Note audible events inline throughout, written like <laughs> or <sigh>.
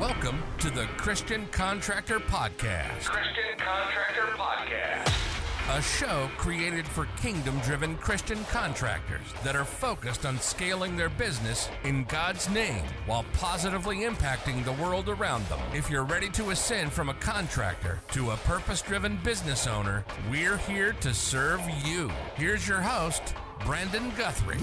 Welcome to the Christian Contractor Podcast. Christian Contractor Podcast. A show created for kingdom driven Christian contractors that are focused on scaling their business in God's name while positively impacting the world around them. If you're ready to ascend from a contractor to a purpose driven business owner, we're here to serve you. Here's your host, Brandon Guthrie.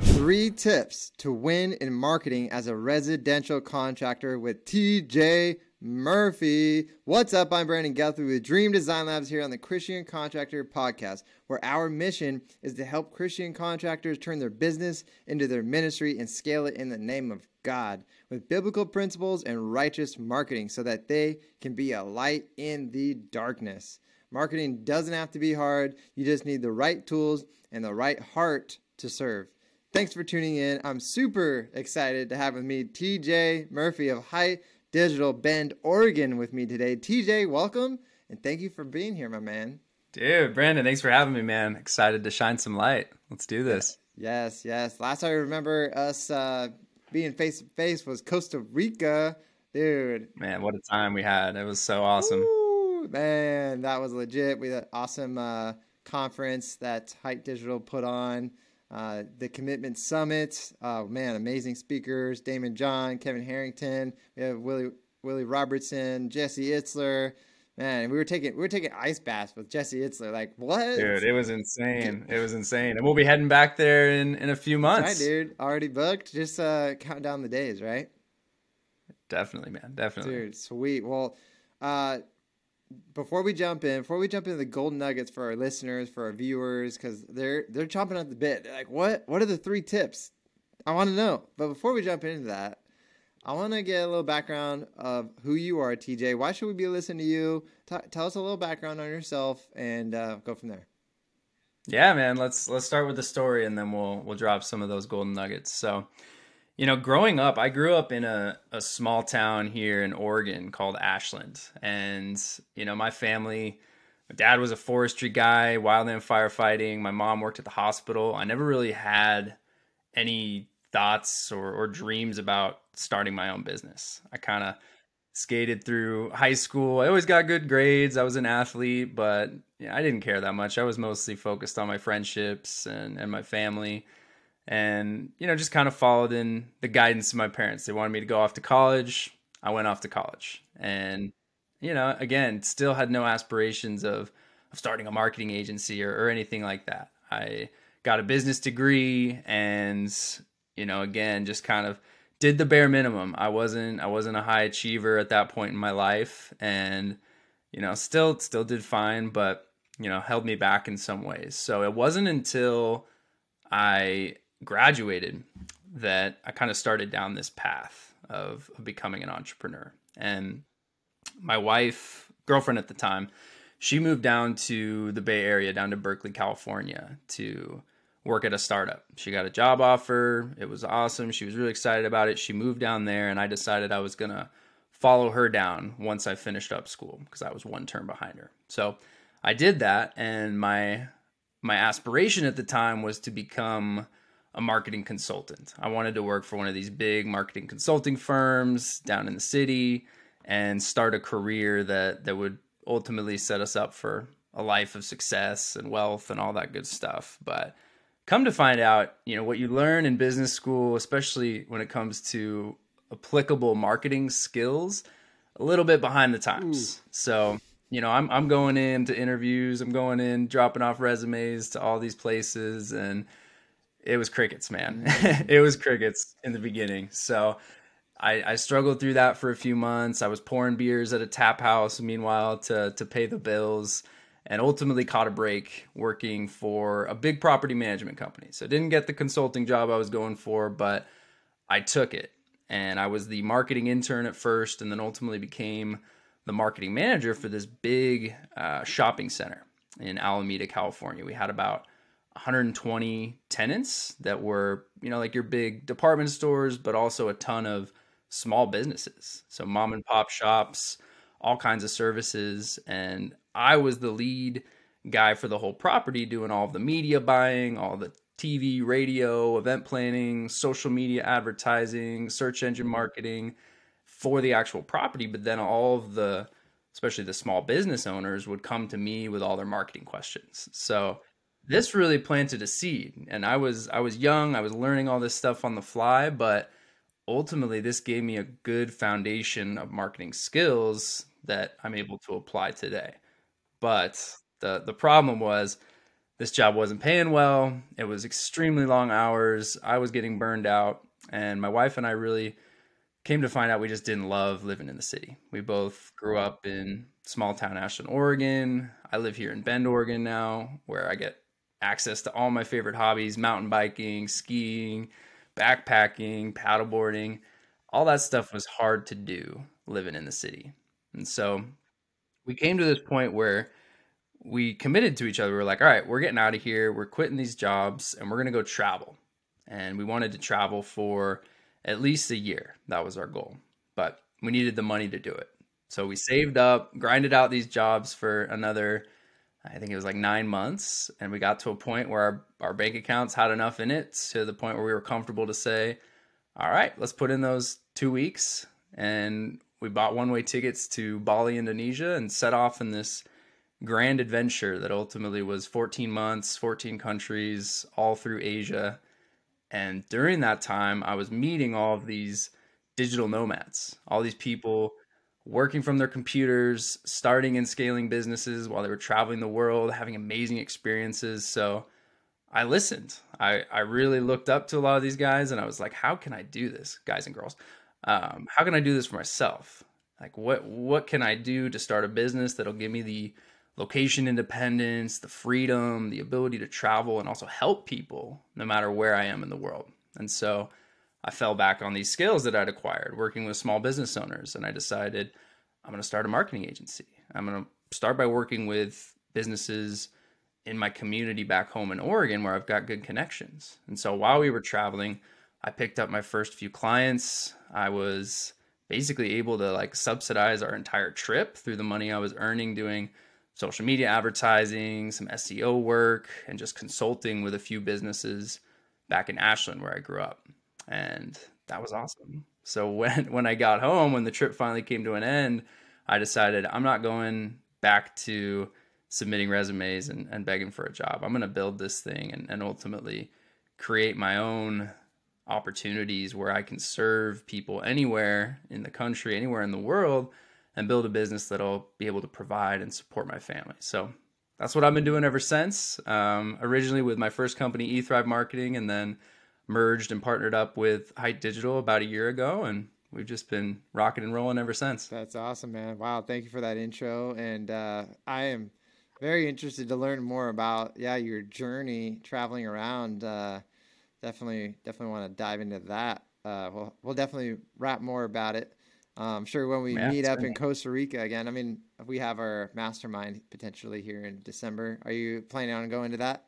Three tips to win in marketing as a residential contractor with TJ Murphy. What's up? I'm Brandon Guthrie with Dream Design Labs here on the Christian Contractor Podcast, where our mission is to help Christian contractors turn their business into their ministry and scale it in the name of God with biblical principles and righteous marketing so that they can be a light in the darkness. Marketing doesn't have to be hard, you just need the right tools and the right heart to serve. Thanks for tuning in. I'm super excited to have with me TJ Murphy of Hite Digital Bend, Oregon, with me today. TJ, welcome and thank you for being here, my man. Dude, Brandon, thanks for having me, man. Excited to shine some light. Let's do this. Yes, yes. Last time I remember us uh, being face to face was Costa Rica, dude. Man, what a time we had. It was so awesome. Woo, man, that was legit. We had an awesome uh, conference that Hite Digital put on. Uh, the Commitment Summit. Oh man, amazing speakers: Daymond John, Kevin Harrington. We have Willie Willie Robertson, Jesse Itzler. Man, we were taking we were taking ice baths with Jesse Itzler. Like what, dude? It was insane. It was insane, and we'll be heading back there in in a few months. Right, dude. Already booked. Just uh, count down the days, right? Definitely, man. Definitely, dude. Sweet. Well, uh, before we jump in, before we jump into the golden nuggets for our listeners, for our viewers, because they're they're chomping at the bit. They're like, what? What are the three tips? I want to know. But before we jump into that, I want to get a little background of who you are, TJ. Why should we be listening to you? T- tell us a little background on yourself, and uh, go from there. Yeah, man. Let's let's start with the story, and then we'll we'll drop some of those golden nuggets. So you know, growing up, I grew up in a, a small town here in Oregon called Ashland. And, you know, my family, my dad was a forestry guy, wildland firefighting. My mom worked at the hospital. I never really had any thoughts or, or dreams about starting my own business. I kind of skated through high school. I always got good grades. I was an athlete, but yeah, I didn't care that much. I was mostly focused on my friendships and, and my family and you know just kind of followed in the guidance of my parents. They wanted me to go off to college. I went off to college. And you know again still had no aspirations of of starting a marketing agency or, or anything like that. I got a business degree and you know again just kind of did the bare minimum. I wasn't i wasn't a high achiever at that point in my life and you know still still did fine but you know held me back in some ways. So it wasn't until i graduated that I kind of started down this path of, of becoming an entrepreneur. And my wife, girlfriend at the time, she moved down to the Bay Area, down to Berkeley, California, to work at a startup. She got a job offer. It was awesome. She was really excited about it. She moved down there, and I decided I was going to follow her down once I finished up school because I was one term behind her. So I did that, and my my aspiration at the time was to become a marketing consultant. I wanted to work for one of these big marketing consulting firms down in the city and start a career that that would ultimately set us up for a life of success and wealth and all that good stuff. But come to find out, you know, what you learn in business school, especially when it comes to applicable marketing skills, a little bit behind the times. Ooh. So, you know, I'm I'm going into interviews, I'm going in dropping off resumes to all these places and it was crickets, man. Mm-hmm. <laughs> it was crickets in the beginning. So I, I, struggled through that for a few months. I was pouring beers at a tap house, meanwhile, to to pay the bills, and ultimately caught a break working for a big property management company. So I didn't get the consulting job I was going for, but I took it, and I was the marketing intern at first, and then ultimately became the marketing manager for this big uh, shopping center in Alameda, California. We had about 120 tenants that were, you know, like your big department stores, but also a ton of small businesses. So mom and pop shops, all kinds of services. And I was the lead guy for the whole property, doing all the media buying, all the TV, radio, event planning, social media advertising, search engine mm-hmm. marketing for the actual property. But then all of the, especially the small business owners, would come to me with all their marketing questions. So this really planted a seed. And I was I was young, I was learning all this stuff on the fly, but ultimately this gave me a good foundation of marketing skills that I'm able to apply today. But the the problem was this job wasn't paying well. It was extremely long hours. I was getting burned out, and my wife and I really came to find out we just didn't love living in the city. We both grew up in small town Ashland, Oregon. I live here in Bend, Oregon now, where I get access to all my favorite hobbies, mountain biking, skiing, backpacking, paddleboarding. All that stuff was hard to do living in the city. And so we came to this point where we committed to each other. We were like, all right, we're getting out of here. We're quitting these jobs and we're going to go travel. And we wanted to travel for at least a year. That was our goal. But we needed the money to do it. So we saved up, grinded out these jobs for another, I think it was like nine months. And we got to a point where our, our bank accounts had enough in it to the point where we were comfortable to say, all right, let's put in those two weeks. And we bought one way tickets to Bali, Indonesia, and set off in this grand adventure that ultimately was 14 months, 14 countries, all through Asia. And during that time, I was meeting all of these digital nomads, all these people working from their computers, starting and scaling businesses while they were traveling the world, having amazing experiences. So I listened. I, I really looked up to a lot of these guys and I was like, how can I do this, guys and girls? Um, how can I do this for myself? Like what what can I do to start a business that'll give me the location independence, the freedom, the ability to travel, and also help people no matter where I am in the world. And so I fell back on these skills that I'd acquired working with small business owners. And I decided I'm going to start a marketing agency. I'm going to start by working with businesses in my community back home in Oregon where I've got good connections. And so while we were traveling, I picked up my first few clients. I was basically able to like subsidize our entire trip through the money I was earning doing social media advertising, some SEO work, and just consulting with a few businesses back in Ashland where I grew up. And that was awesome. So <laughs> when when I got home, when the trip finally came to an end, I decided I'm not going back to submitting resumes and, and begging for a job. I'm gonna build this thing and, and ultimately create my own opportunities where I can serve people anywhere in the country, anywhere in the world and build a business that'll be able to provide and support my family. So that's what I've been doing ever since. Um, originally with my first company, eThrive Marketing, and then merged and partnered up with Hite Digital about a year ago, and we've just been rocking and rolling ever since. That's awesome, man. Wow, thank you for that intro, and uh, I am very interested to learn more about yeah your journey traveling around. Uh, definitely, definitely want to dive into that. Uh, we'll we'll definitely wrap more about it I'm um, sure when we yeah, meet up in Costa Rica again, I mean, we have our mastermind potentially here in December. Are you planning on going to that?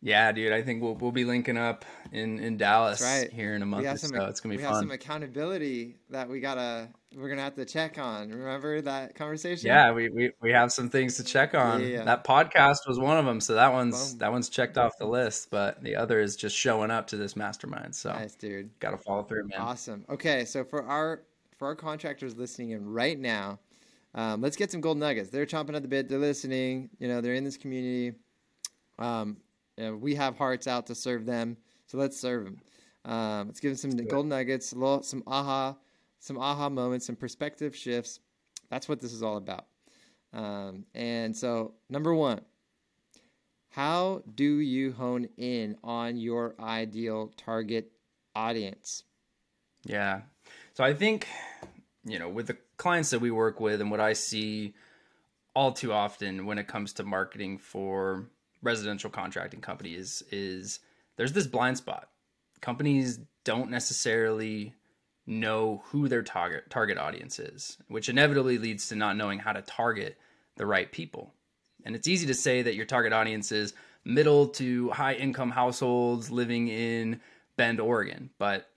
Yeah, dude. I think we'll we'll be linking up in in Dallas right. here in a month or some, so. It's gonna be we fun. We have some accountability that we gotta we're gonna have to check on. Remember that conversation? Yeah, we we, we have some things to check on. Yeah. That podcast was one of them, so that one's Boom. that one's checked off the list. But the other is just showing up to this mastermind. So nice, dude. Got to follow through, man. Awesome. Okay, so for our for our contractors listening in right now, um, let's get some gold nuggets. They're chomping at the bit. They're listening. You know, they're in this community. Um, you know, we have hearts out to serve them, so let's serve them. Um, let's give them some gold nuggets, little, some aha, some aha moments, some perspective shifts. That's what this is all about. Um, and so, number one, how do you hone in on your ideal target audience? Yeah, so I think, you know, with the clients that we work with and what I see all too often when it comes to marketing for residential contracting companies is there's this blind spot. Companies don't necessarily know who their target target audience is, which inevitably leads to not knowing how to target the right people. And it's easy to say that your target audience is middle to high income households living in Bend, Oregon, but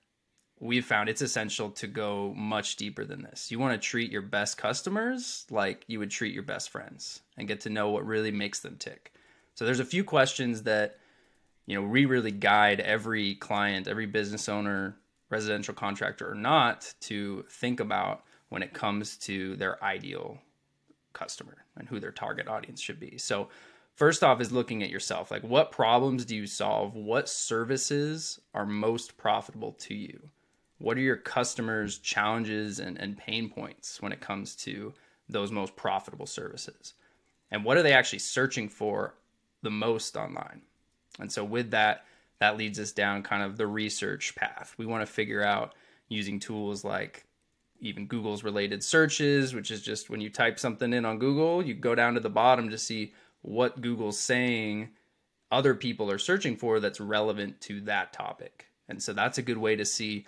we've found it's essential to go much deeper than this. You want to treat your best customers like you would treat your best friends and get to know what really makes them tick. So there's a few questions that you know, we really guide every client, every business owner, residential contractor or not, to think about when it comes to their ideal customer and who their target audience should be. So, first off, is looking at yourself. Like, what problems do you solve? What services are most profitable to you? What are your customers' challenges and, and pain points when it comes to those most profitable services? And what are they actually searching for the most online? And so, with that, that leads us down kind of the research path. We want to figure out using tools like even Google's related searches, which is just when you type something in on Google, you go down to the bottom to see what Google's saying other people are searching for that's relevant to that topic. And so that's a good way to see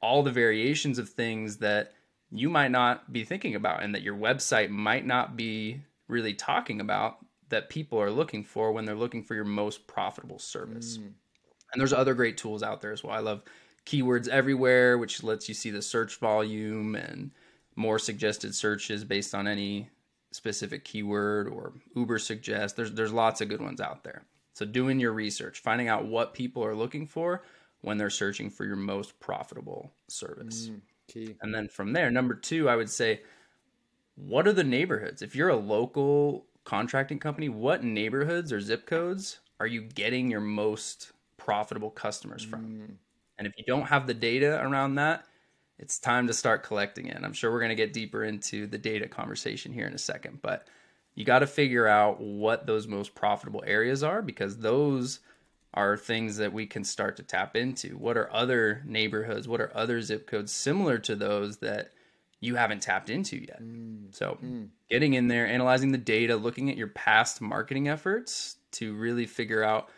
all the variations of things that you might not be thinking about and that your website might not be really talking about that people are looking for when they're looking for your most profitable service. Mm. And there's other great tools out there as well. I love keywords everywhere, which lets you see the search volume and more suggested searches based on any specific keyword or Ubersuggest. There's there's lots of good ones out there. So doing your research, finding out what people are looking for when they're searching for your most profitable service. Mm, key. And then from there, number 2, I would say what are the neighborhoods? If you're a local contracting company, what neighborhoods or zip codes are you getting your most profitable customers from? Mm. And if you don't have the data around that, it's time to start collecting it. And I'm sure we're going to get deeper into the data conversation here in a second, but you got to figure out what those most profitable areas are because those are things that we can start to tap into. What are other neighborhoods? What are other zip codes similar to those that you haven't tapped into yet? Mm. So, mm. getting in there, analyzing the data, looking at your past marketing efforts to really figure out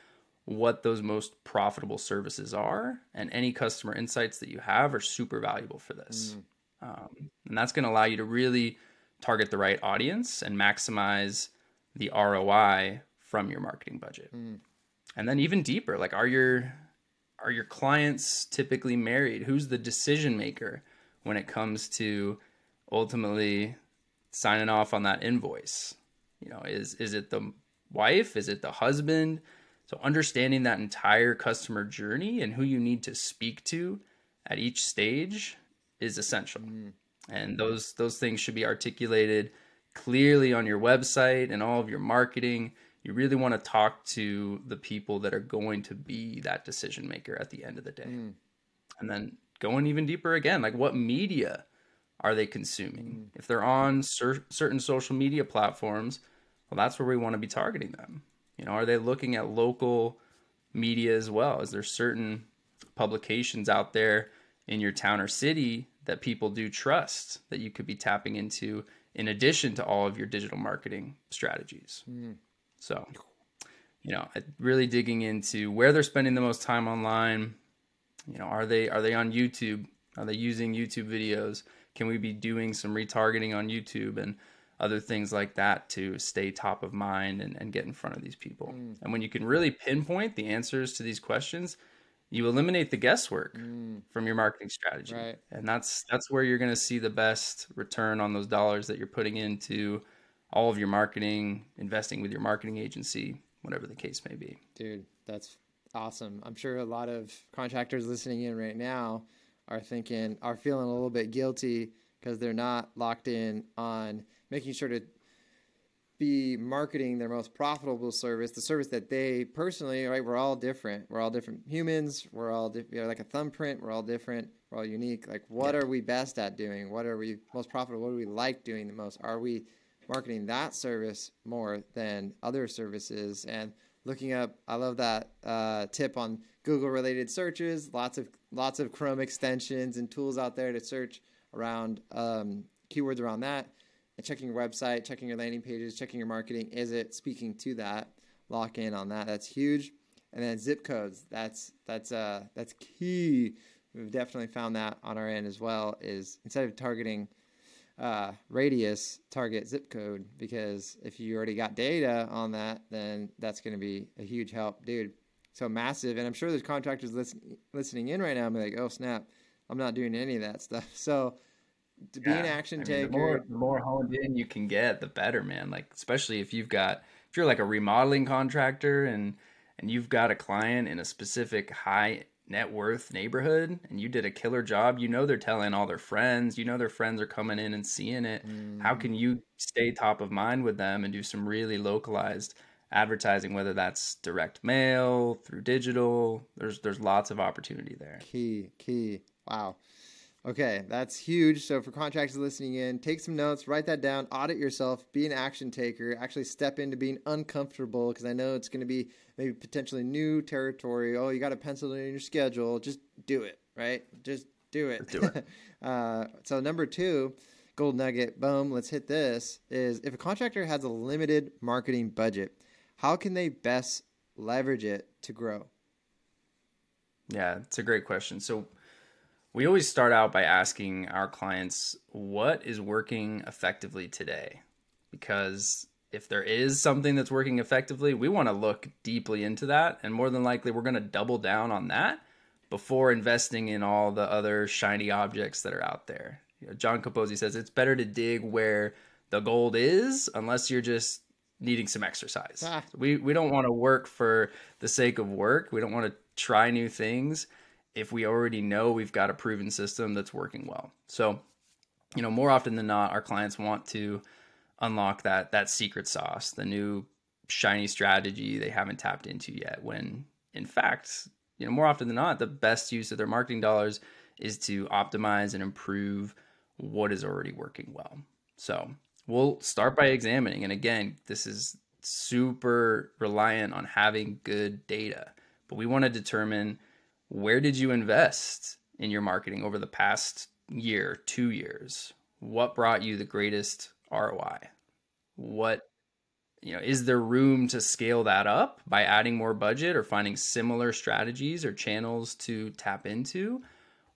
what those most profitable services are, and any customer insights that you have are super valuable for this. Mm. Um, and that's going to allow you to really target the right audience and maximize the ROI from your marketing budget. Mm. And then even deeper, like are your are your clients typically married? Who's the decision maker when it comes to ultimately signing off on that invoice? You know, is is it the wife? Is it the husband? So understanding that entire customer journey and who you need to speak to at each stage is essential. Mm. And those those things should be articulated clearly on your website and all of your marketing. You really want to talk to the people that are going to be that decision maker at the end of the day. Mm. And then going even deeper again, like what media are they consuming? Mm. If they're on cer- certain social media platforms, well, that's where we want to be targeting them. You know, are they looking at local media as well? Is there certain publications out there in your town or city that people do trust that you could be tapping into in addition to all of your digital marketing strategies? Mm. So, you know, really digging into where they're spending the most time online. You know, are they are they on YouTube? Are they using YouTube videos? Can we be doing some retargeting on YouTube and other things like that to stay top of mind and, and get in front of these people. Mm. And when you can really pinpoint the answers to these questions, you eliminate the guesswork mm. from your marketing strategy. Right. And that's that's where you're going to see the best return on those dollars that you're putting into all of your marketing, investing with your marketing agency, whatever the case may be. Dude, that's awesome. I'm sure a lot of contractors listening in right now are thinking are feeling a little bit guilty because they're not locked in on making sure to be marketing their most profitable service, the service that they personally, right? We're all different. We're all different humans. We're all di- you know, like a thumbprint. We're all different. We're all unique. Like, what are we best at doing? What are we most profitable? What do we like doing the most? Are we marketing that service more than other services? And looking up, I love that uh, tip on Google related searches. Lots of lots of Chrome extensions and tools out there to search around um, keywords around that and checking your website, checking your landing pages, checking your marketing. Is it speaking to that? Lock in on that. That's huge. And then zip codes. That's that's uh that's key. We've definitely found that on our end as well. Is instead of targeting uh, radius, target zip code because if you already got data on that, then that's going to be a huge help, dude. So massive, and I'm sure there's contractors listen, listening in right now. I'm like, oh snap, I'm not doing any of that stuff. <laughs> So to be an action I mean, taker. The more, the more honed in you can get, the better, man. Like especially if you've got if you're like a remodeling contractor and and you've got a client in a specific high net worth neighborhood and you did a killer job, you know they're telling all their friends, you know their friends are coming in and seeing it. Mm. How can you stay top of mind with them and do some really localized advertising whether that's direct mail, through digital? There's there's lots of opportunity there. Key, key. Wow. Okay, that's huge. So for contractors listening in, take some notes, write that down, audit yourself, be an action taker, actually step into being uncomfortable because I know it's going to be maybe potentially new territory. Oh, you got to pencil it in your schedule. Just do it, right? Just do it. Do it. <laughs> uh, so number two, gold nugget, boom, let's hit this, is if a contractor has a limited marketing budget, how can they best leverage it to grow? Yeah, it's a great question. So we always start out by asking our clients what is working effectively today because if there is something that's working effectively we want to look deeply into that and more than likely we're going to double down on that before investing in all the other shiny objects that are out there you know, john capozzi says it's better to dig where the gold is unless you're just needing some exercise ah. we, we don't want to work for the sake of work we don't want to try new things if we already know we've got a proven system that's working well. So, you know, more often than not, our clients want to unlock that that secret sauce, the new shiny strategy they haven't tapped into yet. When in fact, you know, more often than not, the best use of their marketing dollars is to optimize and improve what is already working well. So we'll start by examining. And again, this is super reliant on having good data, but we want to determine where did you invest in your marketing over the past year, two years? What brought you the greatest ROI? What, you know, is there room to scale that up by adding more budget or finding similar strategies or channels to tap into?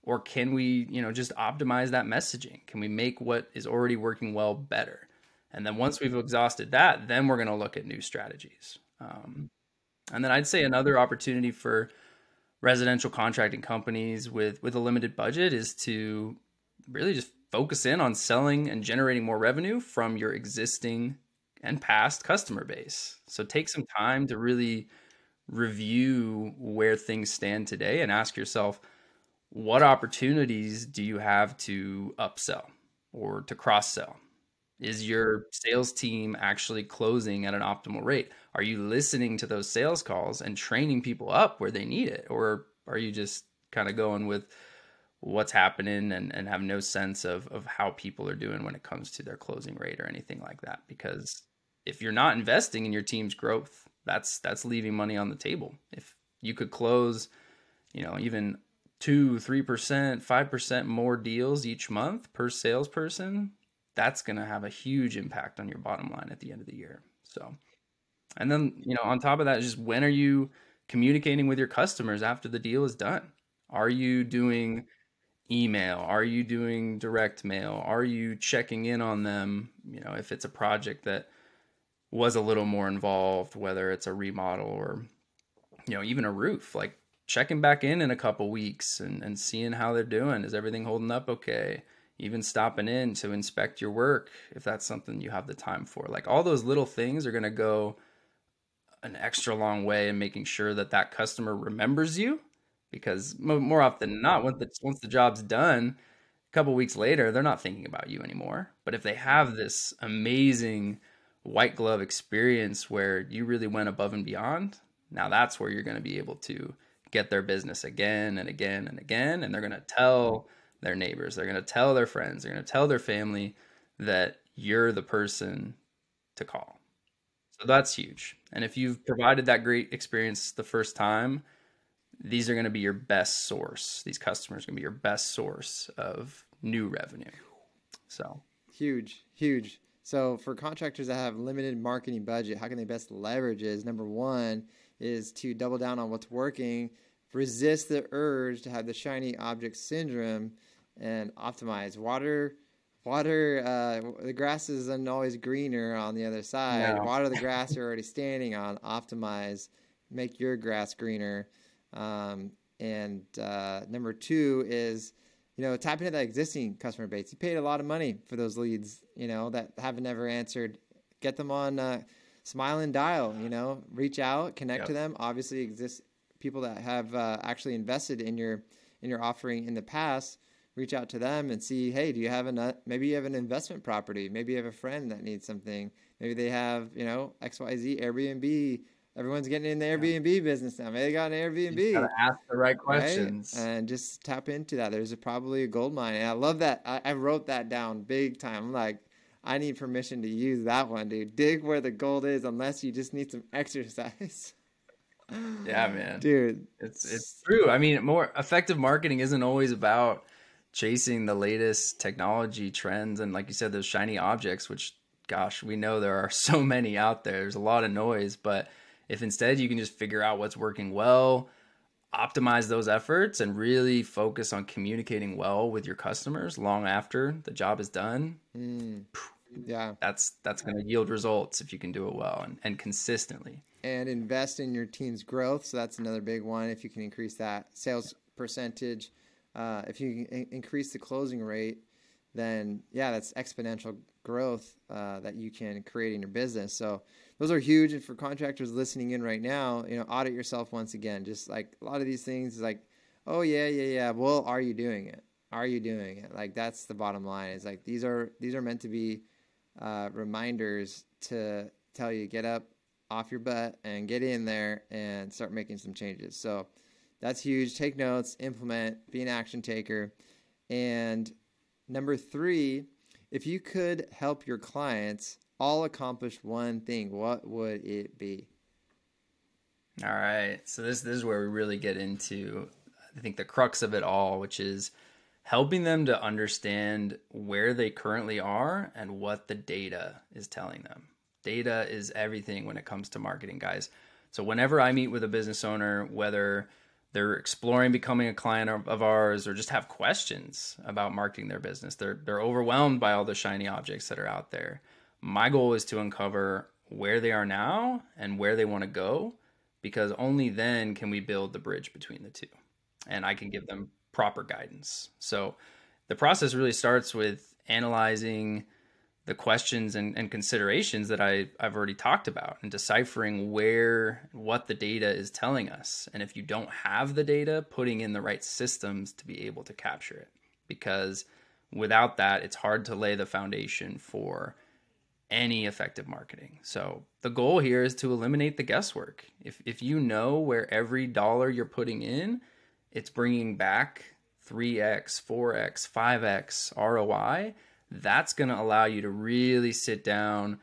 Or can we, you know, just optimize that messaging? Can we make what is already working well better? And then once we've exhausted that, then we're going to look at new strategies. Um, and then I'd say another opportunity for residential contracting companies with with a limited budget is to really just focus in on selling and generating more revenue from your existing and past customer base. So take some time to really review where things stand today and ask yourself what opportunities do you have to upsell or to cross sell? Is your sales team actually closing at an optimal rate? Are you listening to those sales calls and training people up where they need it? Or are you just kind of going with what's happening and, and have no sense of, of how people are doing when it comes to their closing rate or anything like that? Because if you're not investing in your team's growth, that's that's leaving money on the table. If you could close, you know, even two, three percent, five percent more deals each month per salesperson, that's going to have a huge impact on your bottom line at the end of the year. So, and then, you know, on top of that, just when are you communicating with your customers after the deal is done? Are you doing email? Are you doing direct mail? Are you checking in on them? You know, if it's a project that was a little more involved, whether it's a remodel or, you know, even a roof, like checking back in in a couple weeks and, and seeing how they're doing. Is everything holding up okay? even stopping in to inspect your work if that's something you have the time for. Like all those little things are going to go an extra long way in making sure that that customer remembers you because more often than not once the, once the job's done a couple weeks later they're not thinking about you anymore but if they have this amazing white glove experience where you really went above and beyond now that's where you're going to be able to get their business again and again and again and they're going to tell their neighbors. They're going to tell their friends. They're going to tell their family that you're the person to call. So that's huge. And if you've provided that great experience the first time, these are going to be your best source. These customers are going to be your best source of new revenue. So huge, huge. So for contractors that have limited marketing budget, how can they best leverage is number one is to double down on what's working, resist the urge to have the shiny object syndrome, and optimize. Water, water. Uh, the grass isn't always greener on the other side. No. Water the grass you're already standing on. Optimize. Make your grass greener. Um, and uh, number two is, you know, tap into that existing customer base. You paid a lot of money for those leads, you know, that haven't ever answered. Get them on. Uh, smile and dial. You know, reach out, connect Yep. to them. Obviously, exist people that have uh, actually invested in your in your offering in the past. Reach out to them and see, hey, do you have an maybe you have an investment property? Maybe you have a friend that needs something. Maybe they have you know X Y Z Airbnb. Everyone's getting in the Airbnb business now. Maybe they got an Airbnb You gotta ask the right right? questions. and just tap into that. There's a, probably a gold mine. And I love that. I, I wrote that down big time. I'm like, I need permission to use that one, dude. Dig where the gold is, unless you just need some <laughs> exercise, yeah, man. dude. It's it's true. I mean, more effective marketing isn't always about chasing the latest technology trends and like you said those shiny objects which gosh, we know there are <laughs> so many out there. There's a lot of noise, but if instead you can just figure out what's working well, optimize those efforts and really focus on communicating well with your customers long after the job is done, Mm. Yeah, that's that's going to yield results if you can do it well and, and consistently. and invest in your team's growth. So that's another big one. If you can increase that sales percentage, uh, if you increase the closing rate, then yeah, that's exponential growth uh, that you can create in your business. So those are huge. And for contractors listening in right now, you know, audit yourself once again. Just like a lot of these things is like, oh yeah, yeah, yeah. Well, are you doing it? Are you doing it? Like that's the bottom line. Is like these are these are meant to be uh, reminders to tell you get up off your butt and get in there and start making some changes. So that's huge. Take notes, implement, be an action taker. And number three, if you could help your clients all accomplish one thing, what would it be? All right. So this this is where we really get into I think the crux of it all, which is helping them to understand where they currently are and what the data is telling them. Data is everything when it comes to marketing, guys. So whenever I meet with a business owner, whether they're exploring becoming a client of of ours or just have questions about marketing their business, they're they're overwhelmed by all the shiny objects that are out there. My goal is to uncover where they are now and where they want to go because only then can we build the bridge between the two and I can give them proper guidance. So the process really starts with analyzing the questions and, and considerations that I, I've already talked about and deciphering where what the data is telling us. And if you don't have the data, putting in the right systems to be able to capture it. Because without that, it's hard to lay the foundation for any effective marketing. So the goal here is to eliminate the guesswork. If if you know where every dollar you're putting in, it's bringing back 3x, 4x, 5x ROI, that's going to allow you to really sit down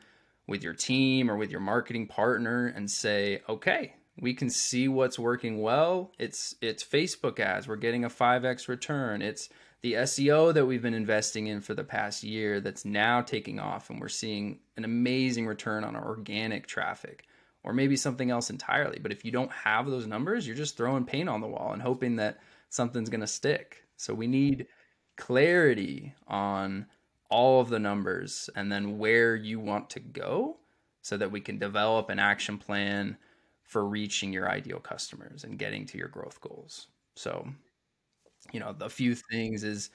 with your team or with your marketing partner and say, "Okay, we can see what's working well. It's it's Facebook ads. We're getting a 5x return. It's the SEO that we've been investing in for the past year that's now taking off and we're seeing an amazing return on our organic traffic or maybe something else entirely. But if you don't have those numbers, you're just throwing paint on the wall and hoping that something's going to stick. So we need clarity on all of the numbers and then where you want to go so that we can develop an action plan for reaching your ideal customers and getting to your growth goals. So, you know, the few things is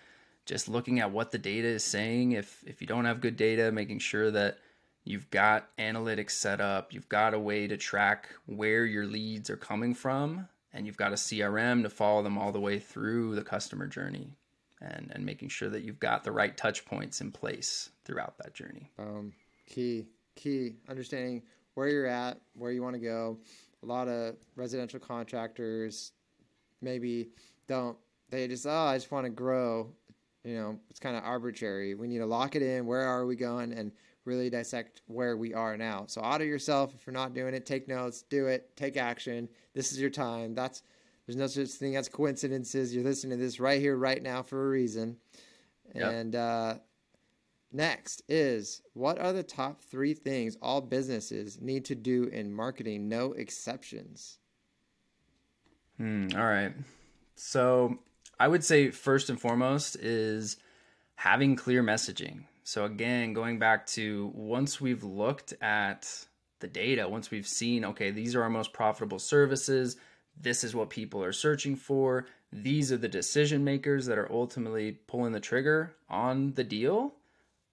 just looking at what the data is saying. If if you don't have good data, making sure that you've got analytics set up, you've got a way to track where your leads are coming from, and you've got a CRM to follow them all the way through the customer journey. And, and making sure that you've got the right touch points in place throughout that journey. Um, key, key, understanding where you're at, where you want to go. A lot of residential contractors maybe don't, they just, oh, I just want to grow. You know, it's kind of arbitrary. We need to lock it in. Where are we going? And really dissect where we are now. So audit yourself. If you're not doing it, take notes, do it, take action. This is your time. That's, there's no such thing as coincidences. You're listening to this right here, right now for a reason. Yep. And uh, next is what are the top three things all businesses need to do in marketing? No exceptions. Hmm, all right. So I would say first and foremost is having clear messaging. So again, going back to once we've looked at the data, once we've seen, okay, these are our most profitable services, this is what people are searching for, these are the decision makers that are ultimately pulling the trigger on the deal.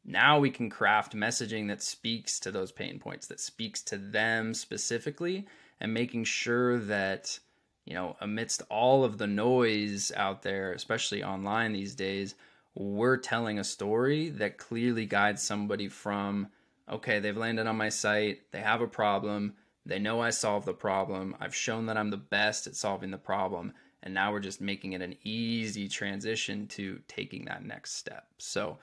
Now we can craft messaging that speaks to those pain points, that speaks to them specifically, and making sure that, you know, amidst all of the noise out there, especially online these days, we're telling a story that clearly guides somebody from, okay, they've landed on my site, they have a problem, they know I solved the problem, I've shown that I'm the best at solving the problem, and now we're just making it an easy transition to taking that next step. So,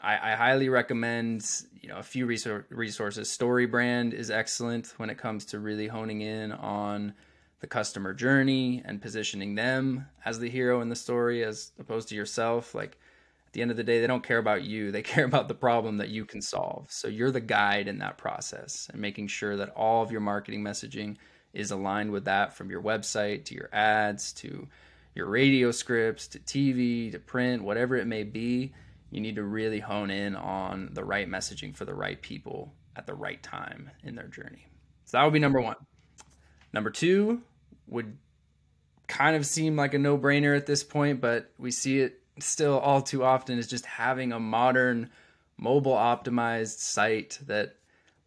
I, I, highly recommend you know a few resources. StoryBrand is excellent when it comes to really honing in on the customer journey and positioning them as the hero in the story as opposed to yourself. Like at the end of the day, they don't care about you; they <laughs> care about the problem that you can solve. So you're the guide in that process and making sure that all of your marketing messaging is aligned with that, from your website to your ads to your radio scripts to TV to print, whatever it may be you need to really hone in on the right messaging for the right people at the right time in their journey. So that would be number one. Number two would kind of seem like a no brainer at this point, but we see it still all too often is just having a modern mobile optimized site that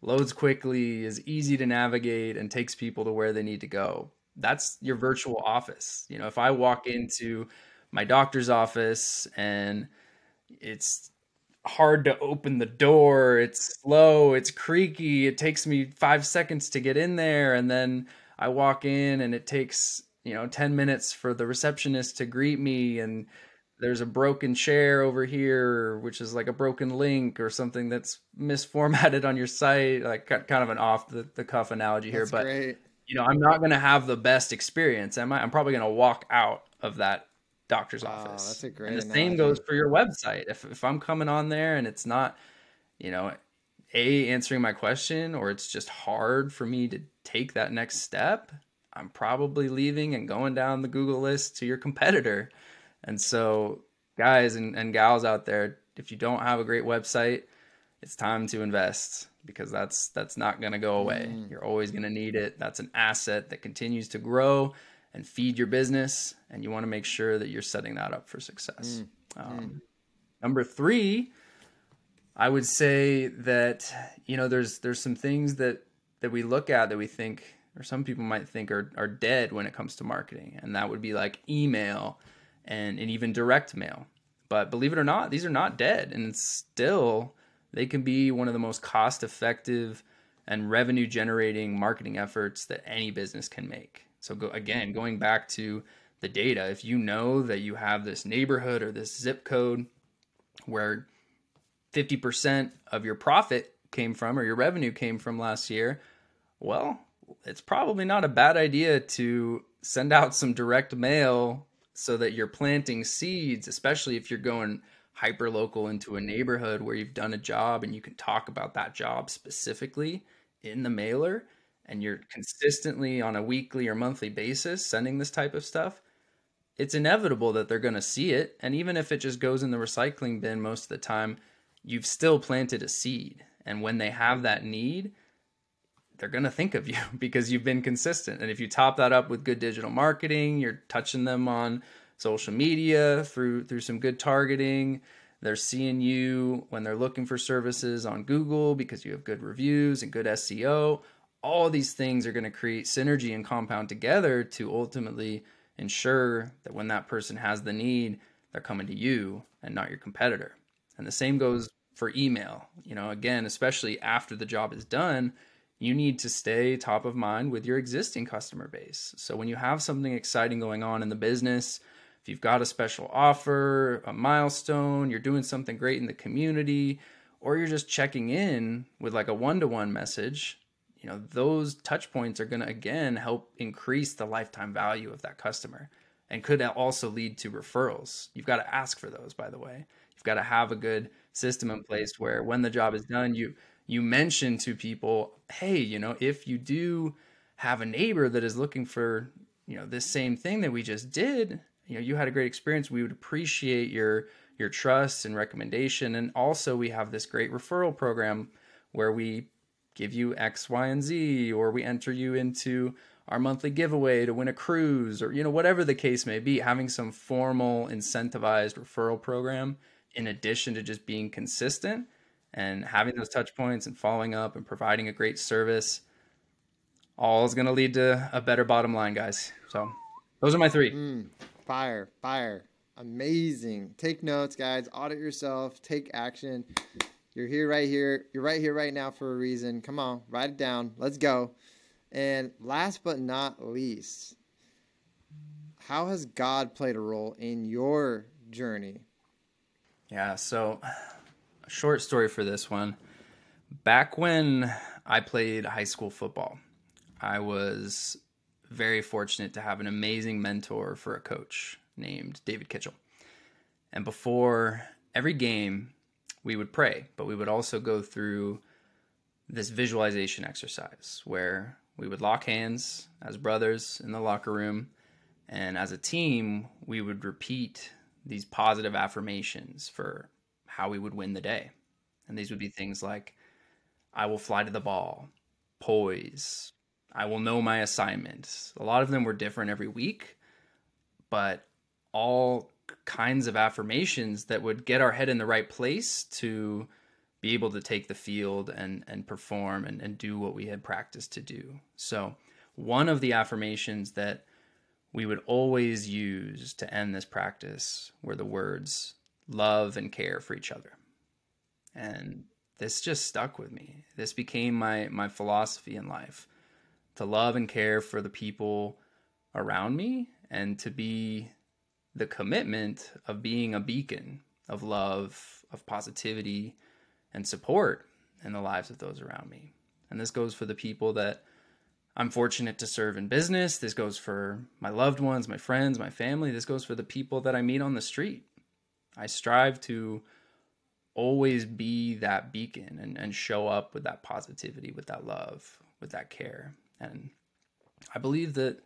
loads quickly, is easy to navigate, and takes people to where they need to go. That's your virtual office. You know, if I walk into my doctor's office and it's hard to open the door. It's slow, it's creaky. It takes me 5 seconds to get in there and then I walk in and it takes, you know, 10 minutes for the receptionist to greet me and there's a broken chair over here which is like a broken link or something that's misformatted on your site like kind of an off the, the cuff analogy here that's but great. you know i'm not going to have the best experience am i i'm probably going to walk out of that doctor's wow, office. That's a great. And the analogy. same goes for your website. If if I'm coming on there and it's not, you know, a answering my question or it's just hard for me to take that next step, I'm probably leaving and going down the Google list to your competitor. And so, guys and, and gals out there, if you don't have a great website, it's time to invest because that's that's not going to go away. Mm. You're always going to need it. That's an asset that continues to grow and feed your business. And you want to make sure that you're setting that up for success. Mm. Um, mm. Number three, I would say that you know there's there's some things that that we look at that we think or some people might think are are dead when it comes to marketing, and that would be like email and and even direct mail. But believe it or not, these are not dead, and still they can be one of the most cost effective and revenue generating marketing efforts that any business can make. So go again, going back to the data, if you know that you have this neighborhood or this zip code where 50% of your profit came from or your revenue came from last year, well, it's probably not a bad idea to send out some direct mail so that you're planting seeds, especially if you're going hyper local into a neighborhood where you've done a job and you can talk about that job specifically in the mailer and you're consistently on a weekly or monthly basis sending this type of stuff, it's inevitable that they're going to see it. And even if it just goes in the recycling bin most of the time, you've still planted a seed. And when they have that need, they're going to think of you <laughs> because you've been consistent. And if you top that up with good digital marketing, you're touching them on social media through through some good targeting. They're seeing you when they're looking for services on Google because you have good reviews and good SEO all these things are going to create synergy and compound together to ultimately ensure that when that person has the need, they're coming to you and not your competitor. And the same goes for email. You know, again, especially after the job is done, you need to stay top of mind with your existing customer base. So when you have something exciting going on in the business, if you've got a special offer, a milestone, you're doing something great in the community, or you're just checking in with like a one to one message, you know those touch points are going to again help increase the lifetime value of that customer and could also lead to referrals you've got to ask for those by the way you've got to have a good system in place where when the job is done you you mention to people hey you know if you do have a neighbor that is looking for you know this same thing that we just did you know you had a great experience we would appreciate your your trust and recommendation. And also we have this great referral program where we give you X, Y, and Z, or we enter you into our monthly giveaway to win a cruise, or you know, whatever the case may be, having some formal incentivized referral program in addition to just being consistent and having those touch points and following up and providing a great service, all is going to lead to a better bottom line, guys. So those are my three. Mm, fire, fire. Amazing. Take notes, guys. Audit yourself. Take action. You're here right here. You're right here right now for a reason. Come on, write it down. Let's go. And last but not least, how has God played a role in your journey? Yeah, so short story for this one. Back when I played high school football, I was very fortunate to have an amazing mentor for a coach named David Kitchell. And before every game, we would pray, but we would also go through this visualization exercise where we would lock hands as brothers in the locker room. And as a team, we would repeat these positive affirmations for how we would win the day. And these would be things like, I will fly to the ball, poise, I will know my assignments. A lot of them were different every week, but all kinds of affirmations that would get our head in the right place to be able to take the field and and perform and, and do what we had practiced to do. So one of the affirmations that we would always use to end this practice were the words love and care for each other. And this just stuck with me. This became my my philosophy in life to love and care for the people around me and to be the commitment of being a beacon of love, of positivity, and support in the lives of those around me. And this goes for the people that I'm fortunate to serve in business. This goes for my loved ones, my friends, my family. This goes for the people that I meet on the street. I strive to always be that beacon and, and show up with that positivity, with that love, with that care. And I believe that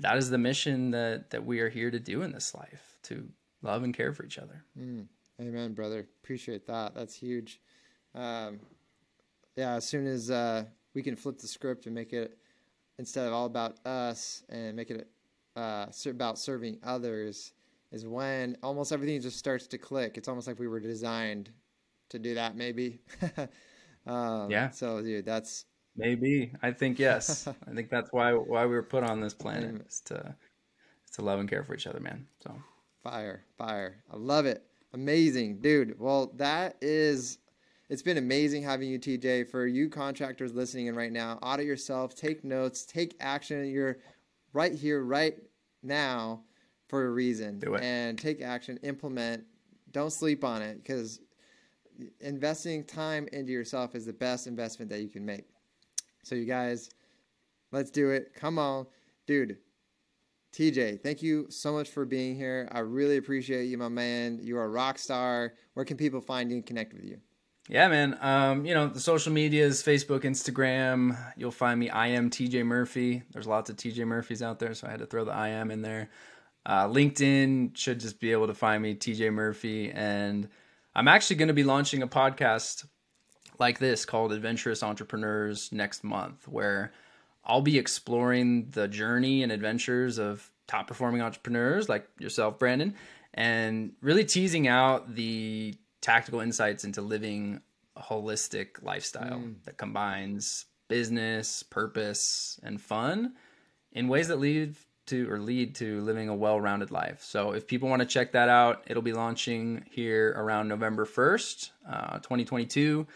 that is the mission that that we are here to do in this life to love and care for each other mm. amen brother appreciate that that's huge um, yeah as soon as uh, we can flip the script and make it instead of all about us and make it uh, about serving others is when almost everything just starts to click it's almost like we were designed to do that maybe <laughs> um, yeah so dude that's Maybe. I think yes. I think that's why why we were put on this planet <laughs> is to is to love and care for each other, man. So fire, fire. I love it. Amazing, dude. Well, that is it's been amazing having you, TJ. For you contractors listening in right now, audit yourself, take notes, take action. You're right here, right now, for a reason. Do it. And take action, implement. Don't sleep on it because investing time into yourself is the best investment that you can make. So you guys, let's do it. Come on, dude. TJ, thank you so much for being here. I really appreciate you, my man. You are a rock star. Where can people find you and connect with you? Yeah, man. Um, you know, the social medias, Facebook, Instagram, you'll find me. I am TJ Murphy. There's lots of TJ Murphys out there, so I had to throw the I am in there. Uh, LinkedIn should just be able to find me, TJ Murphy. And I'm actually going to be launching a podcast like this called Adventurous Entrepreneurs next month, where I'll be exploring the journey and adventures of top performing entrepreneurs like yourself, Brandon, and really teasing out the tactical insights into living a holistic lifestyle mm. that combines business, purpose, and fun in ways that lead to or lead to living a well-rounded life. So if people want to check that out, it'll be launching here around November 1st, uh, 2022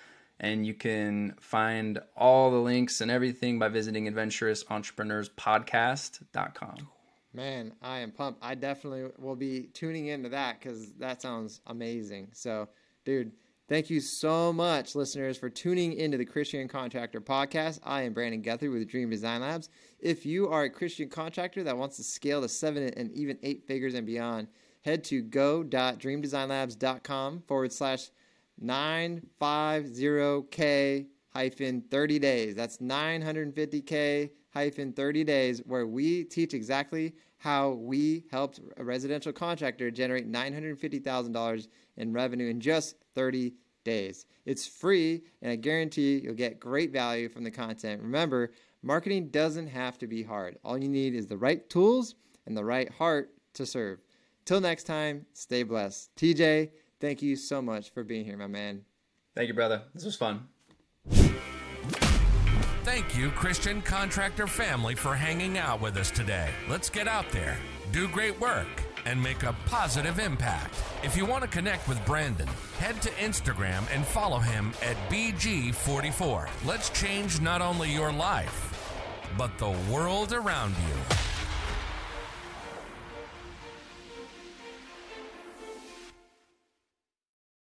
and you can find all the links and everything by visiting adventurousentrepreneurspodcast.com. Man, I am pumped. I definitely will be tuning into that because that sounds amazing. So, dude, thank you so much, listeners, for tuning into the Christian Contractor Podcast. I am Brandon Guthrie with Dream Design Labs. If you are a Christian contractor that wants to scale to seven and even eight figures and beyond, head to go.dreamdesignlabs.com forward slash 950K hyphen 30 days. That's 950K hyphen 30 days, where we teach exactly how we helped a residential contractor generate $950,000 in revenue in just 30 days. It's free, and I guarantee you'll get great value from the content. Remember, marketing doesn't have to be hard. All you need is the right tools and the right heart to serve. Till next time, stay blessed. TJ, Thank you so much for being here, my man. Thank you, brother. This was fun. Thank you, Christian Contractor family, for hanging out with us today. Let's get out there, do great work, and make a positive impact. If you want to connect with Brandon, head to Instagram and follow him at BG44. Let's change not only your life, but the world around you.